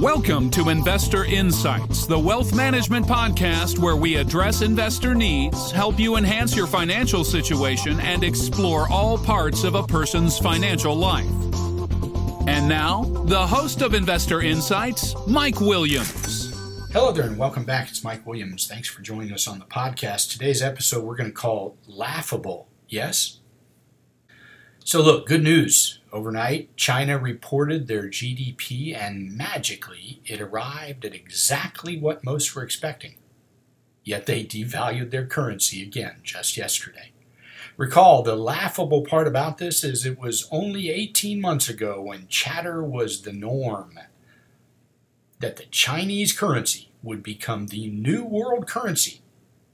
Welcome to Investor Insights, the wealth management podcast where we address investor needs, help you enhance your financial situation, and explore all parts of a person's financial life. And now, the host of Investor Insights, Mike Williams. Hello there, and welcome back. It's Mike Williams. Thanks for joining us on the podcast. Today's episode we're going to call Laughable. Yes? So, look, good news. Overnight, China reported their GDP, and magically, it arrived at exactly what most were expecting. Yet they devalued their currency again just yesterday. Recall, the laughable part about this is it was only 18 months ago when chatter was the norm that the Chinese currency would become the new world currency,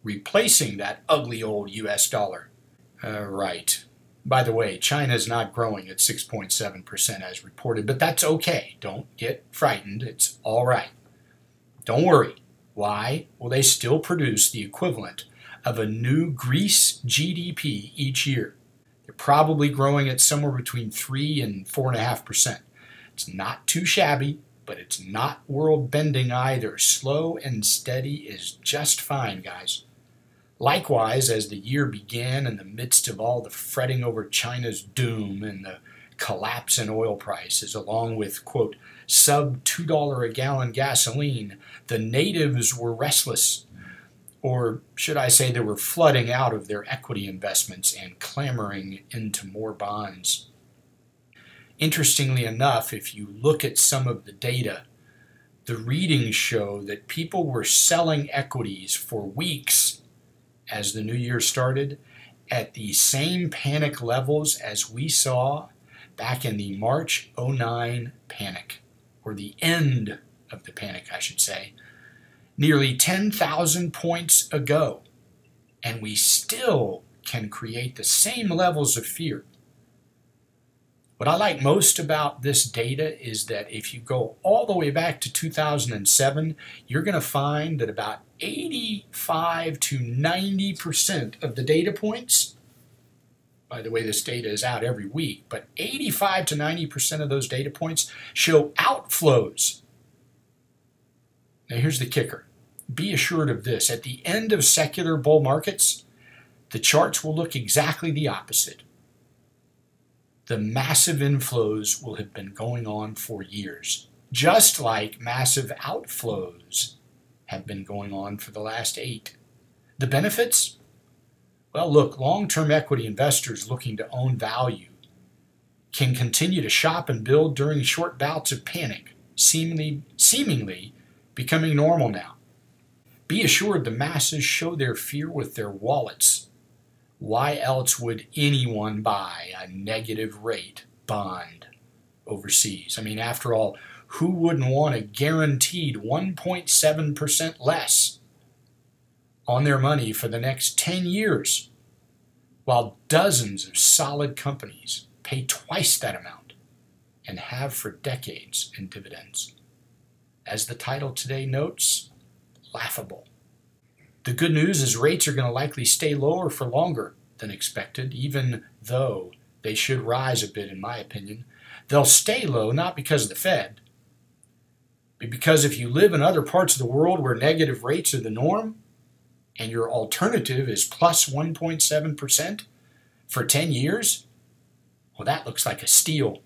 replacing that ugly old US dollar. Uh, right. By the way, China is not growing at 6.7% as reported, but that's okay. Don't get frightened. It's all right. Don't worry. Why? Well, they still produce the equivalent of a new Greece GDP each year. They're probably growing at somewhere between 3 and 4.5%. It's not too shabby, but it's not world bending either. Slow and steady is just fine, guys. Likewise, as the year began in the midst of all the fretting over China's doom and the collapse in oil prices, along with, quote, sub $2 a gallon gasoline, the natives were restless. Or should I say, they were flooding out of their equity investments and clamoring into more bonds. Interestingly enough, if you look at some of the data, the readings show that people were selling equities for weeks as the new year started at the same panic levels as we saw back in the March 09 panic, or the end of the panic, I should say, nearly 10,000 points ago. And we still can create the same levels of fear. What I like most about this data is that if you go all the way back to 2007, you're going to find that about 85 to 90% of the data points, by the way, this data is out every week, but 85 to 90% of those data points show outflows. Now, here's the kicker be assured of this at the end of secular bull markets, the charts will look exactly the opposite. The massive inflows will have been going on for years, just like massive outflows have been going on for the last eight. The benefits? Well, look, long term equity investors looking to own value can continue to shop and build during short bouts of panic, seemingly, seemingly becoming normal now. Be assured the masses show their fear with their wallets. Why else would anyone buy a negative rate bond overseas? I mean, after all, who wouldn't want a guaranteed 1.7% less on their money for the next 10 years, while dozens of solid companies pay twice that amount and have for decades in dividends? As the title today notes, laughable. The good news is rates are going to likely stay lower for longer than expected, even though they should rise a bit, in my opinion. They'll stay low not because of the Fed, but because if you live in other parts of the world where negative rates are the norm, and your alternative is plus 1.7% for 10 years, well, that looks like a steal.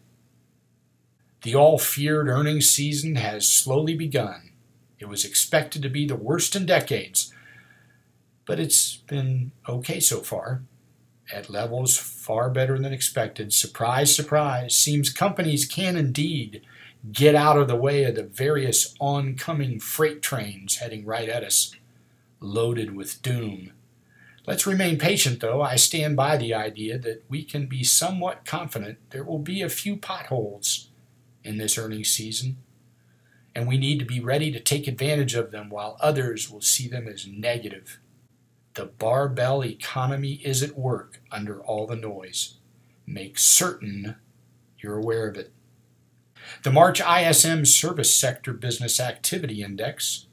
The all feared earnings season has slowly begun. It was expected to be the worst in decades, but it's been okay so far, at levels far better than expected. Surprise, surprise, seems companies can indeed get out of the way of the various oncoming freight trains heading right at us, loaded with doom. Let's remain patient, though. I stand by the idea that we can be somewhat confident there will be a few potholes in this earnings season, and we need to be ready to take advantage of them while others will see them as negative. The barbell economy is at work under all the noise. Make certain you're aware of it. The March ISM Service Sector Business Activity Index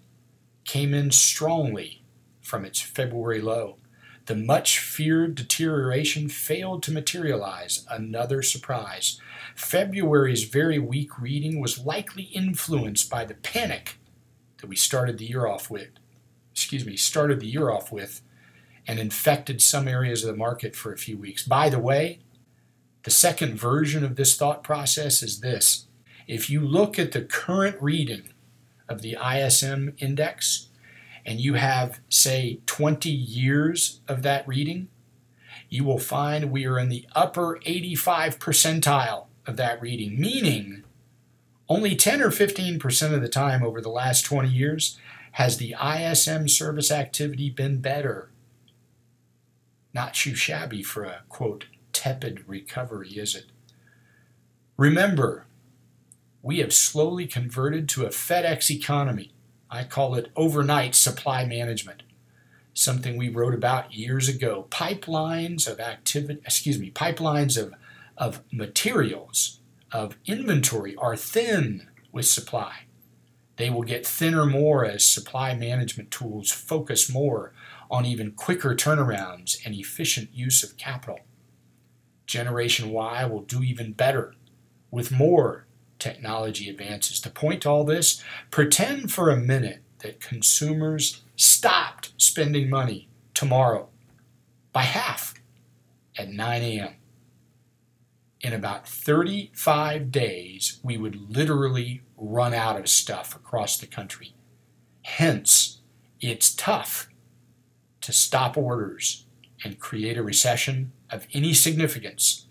came in strongly from its February low. The much feared deterioration failed to materialize. Another surprise. February's very weak reading was likely influenced by the panic that we started the year off with. Excuse me, started the year off with and infected some areas of the market for a few weeks. By the way, the second version of this thought process is this. If you look at the current reading of the ISM index and you have, say, 20 years of that reading, you will find we are in the upper 85 percentile of that reading, meaning only 10 or 15% of the time over the last 20 years has the ISM service activity been better. Not too shabby for a quote, tepid recovery, is it? Remember, we have slowly converted to a FedEx economy. I call it overnight supply management. Something we wrote about years ago. Pipelines of activity, excuse me, pipelines of, of materials, of inventory are thin with supply. They will get thinner more as supply management tools focus more on even quicker turnarounds and efficient use of capital. Generation Y will do even better with more technology advances. To point to all this, pretend for a minute that consumers stopped spending money tomorrow by half at 9 a.m. In about 35 days, we would literally run out of stuff across the country. Hence, it's tough to stop orders and create a recession of any significance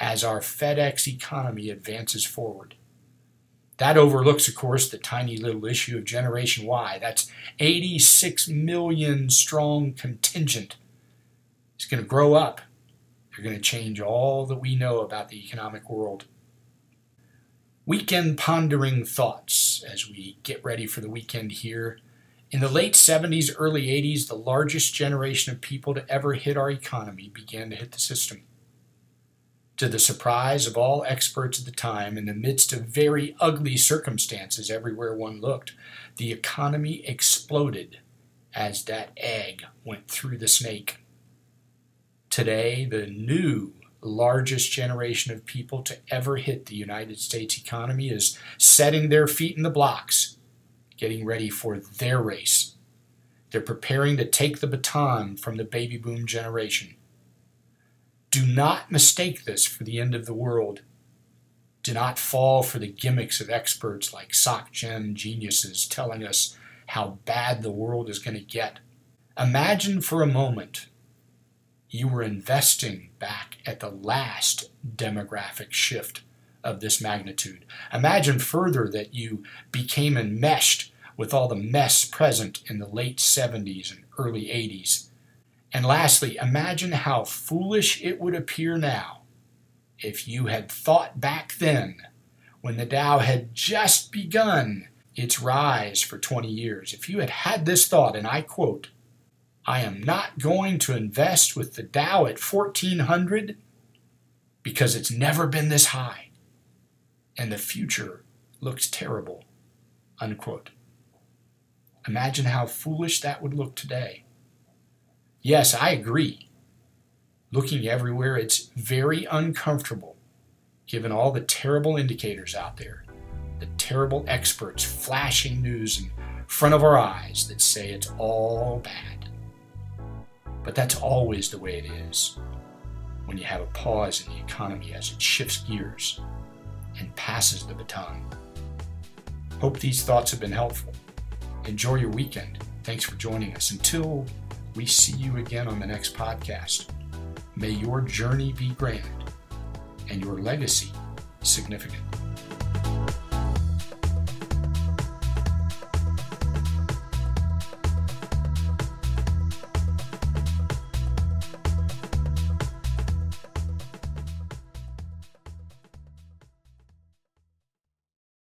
as our FedEx economy advances forward. That overlooks, of course, the tiny little issue of Generation Y. That's 86 million strong contingent. It's going to grow up. They're going to change all that we know about the economic world. Weekend pondering thoughts as we get ready for the weekend here. In the late 70s, early 80s, the largest generation of people to ever hit our economy began to hit the system. To the surprise of all experts at the time, in the midst of very ugly circumstances everywhere one looked, the economy exploded as that egg went through the snake. Today, the new largest generation of people to ever hit the United States economy is setting their feet in the blocks, getting ready for their race. They're preparing to take the baton from the baby boom generation. Do not mistake this for the end of the world. Do not fall for the gimmicks of experts like SocGen geniuses telling us how bad the world is going to get. Imagine for a moment you were investing back at the last demographic shift of this magnitude. Imagine further that you became enmeshed with all the mess present in the late 70s and early 80s and lastly, imagine how foolish it would appear now if you had thought back then, when the Dow had just begun its rise for 20 years, if you had had this thought, and I quote, I am not going to invest with the Dow at 1400 because it's never been this high and the future looks terrible. Unquote. Imagine how foolish that would look today. Yes, I agree. Looking everywhere, it's very uncomfortable given all the terrible indicators out there, the terrible experts flashing news in front of our eyes that say it's all bad. But that's always the way it is when you have a pause in the economy as it shifts gears and passes the baton. Hope these thoughts have been helpful. Enjoy your weekend. Thanks for joining us. Until we see you again on the next podcast. May your journey be grand and your legacy significant.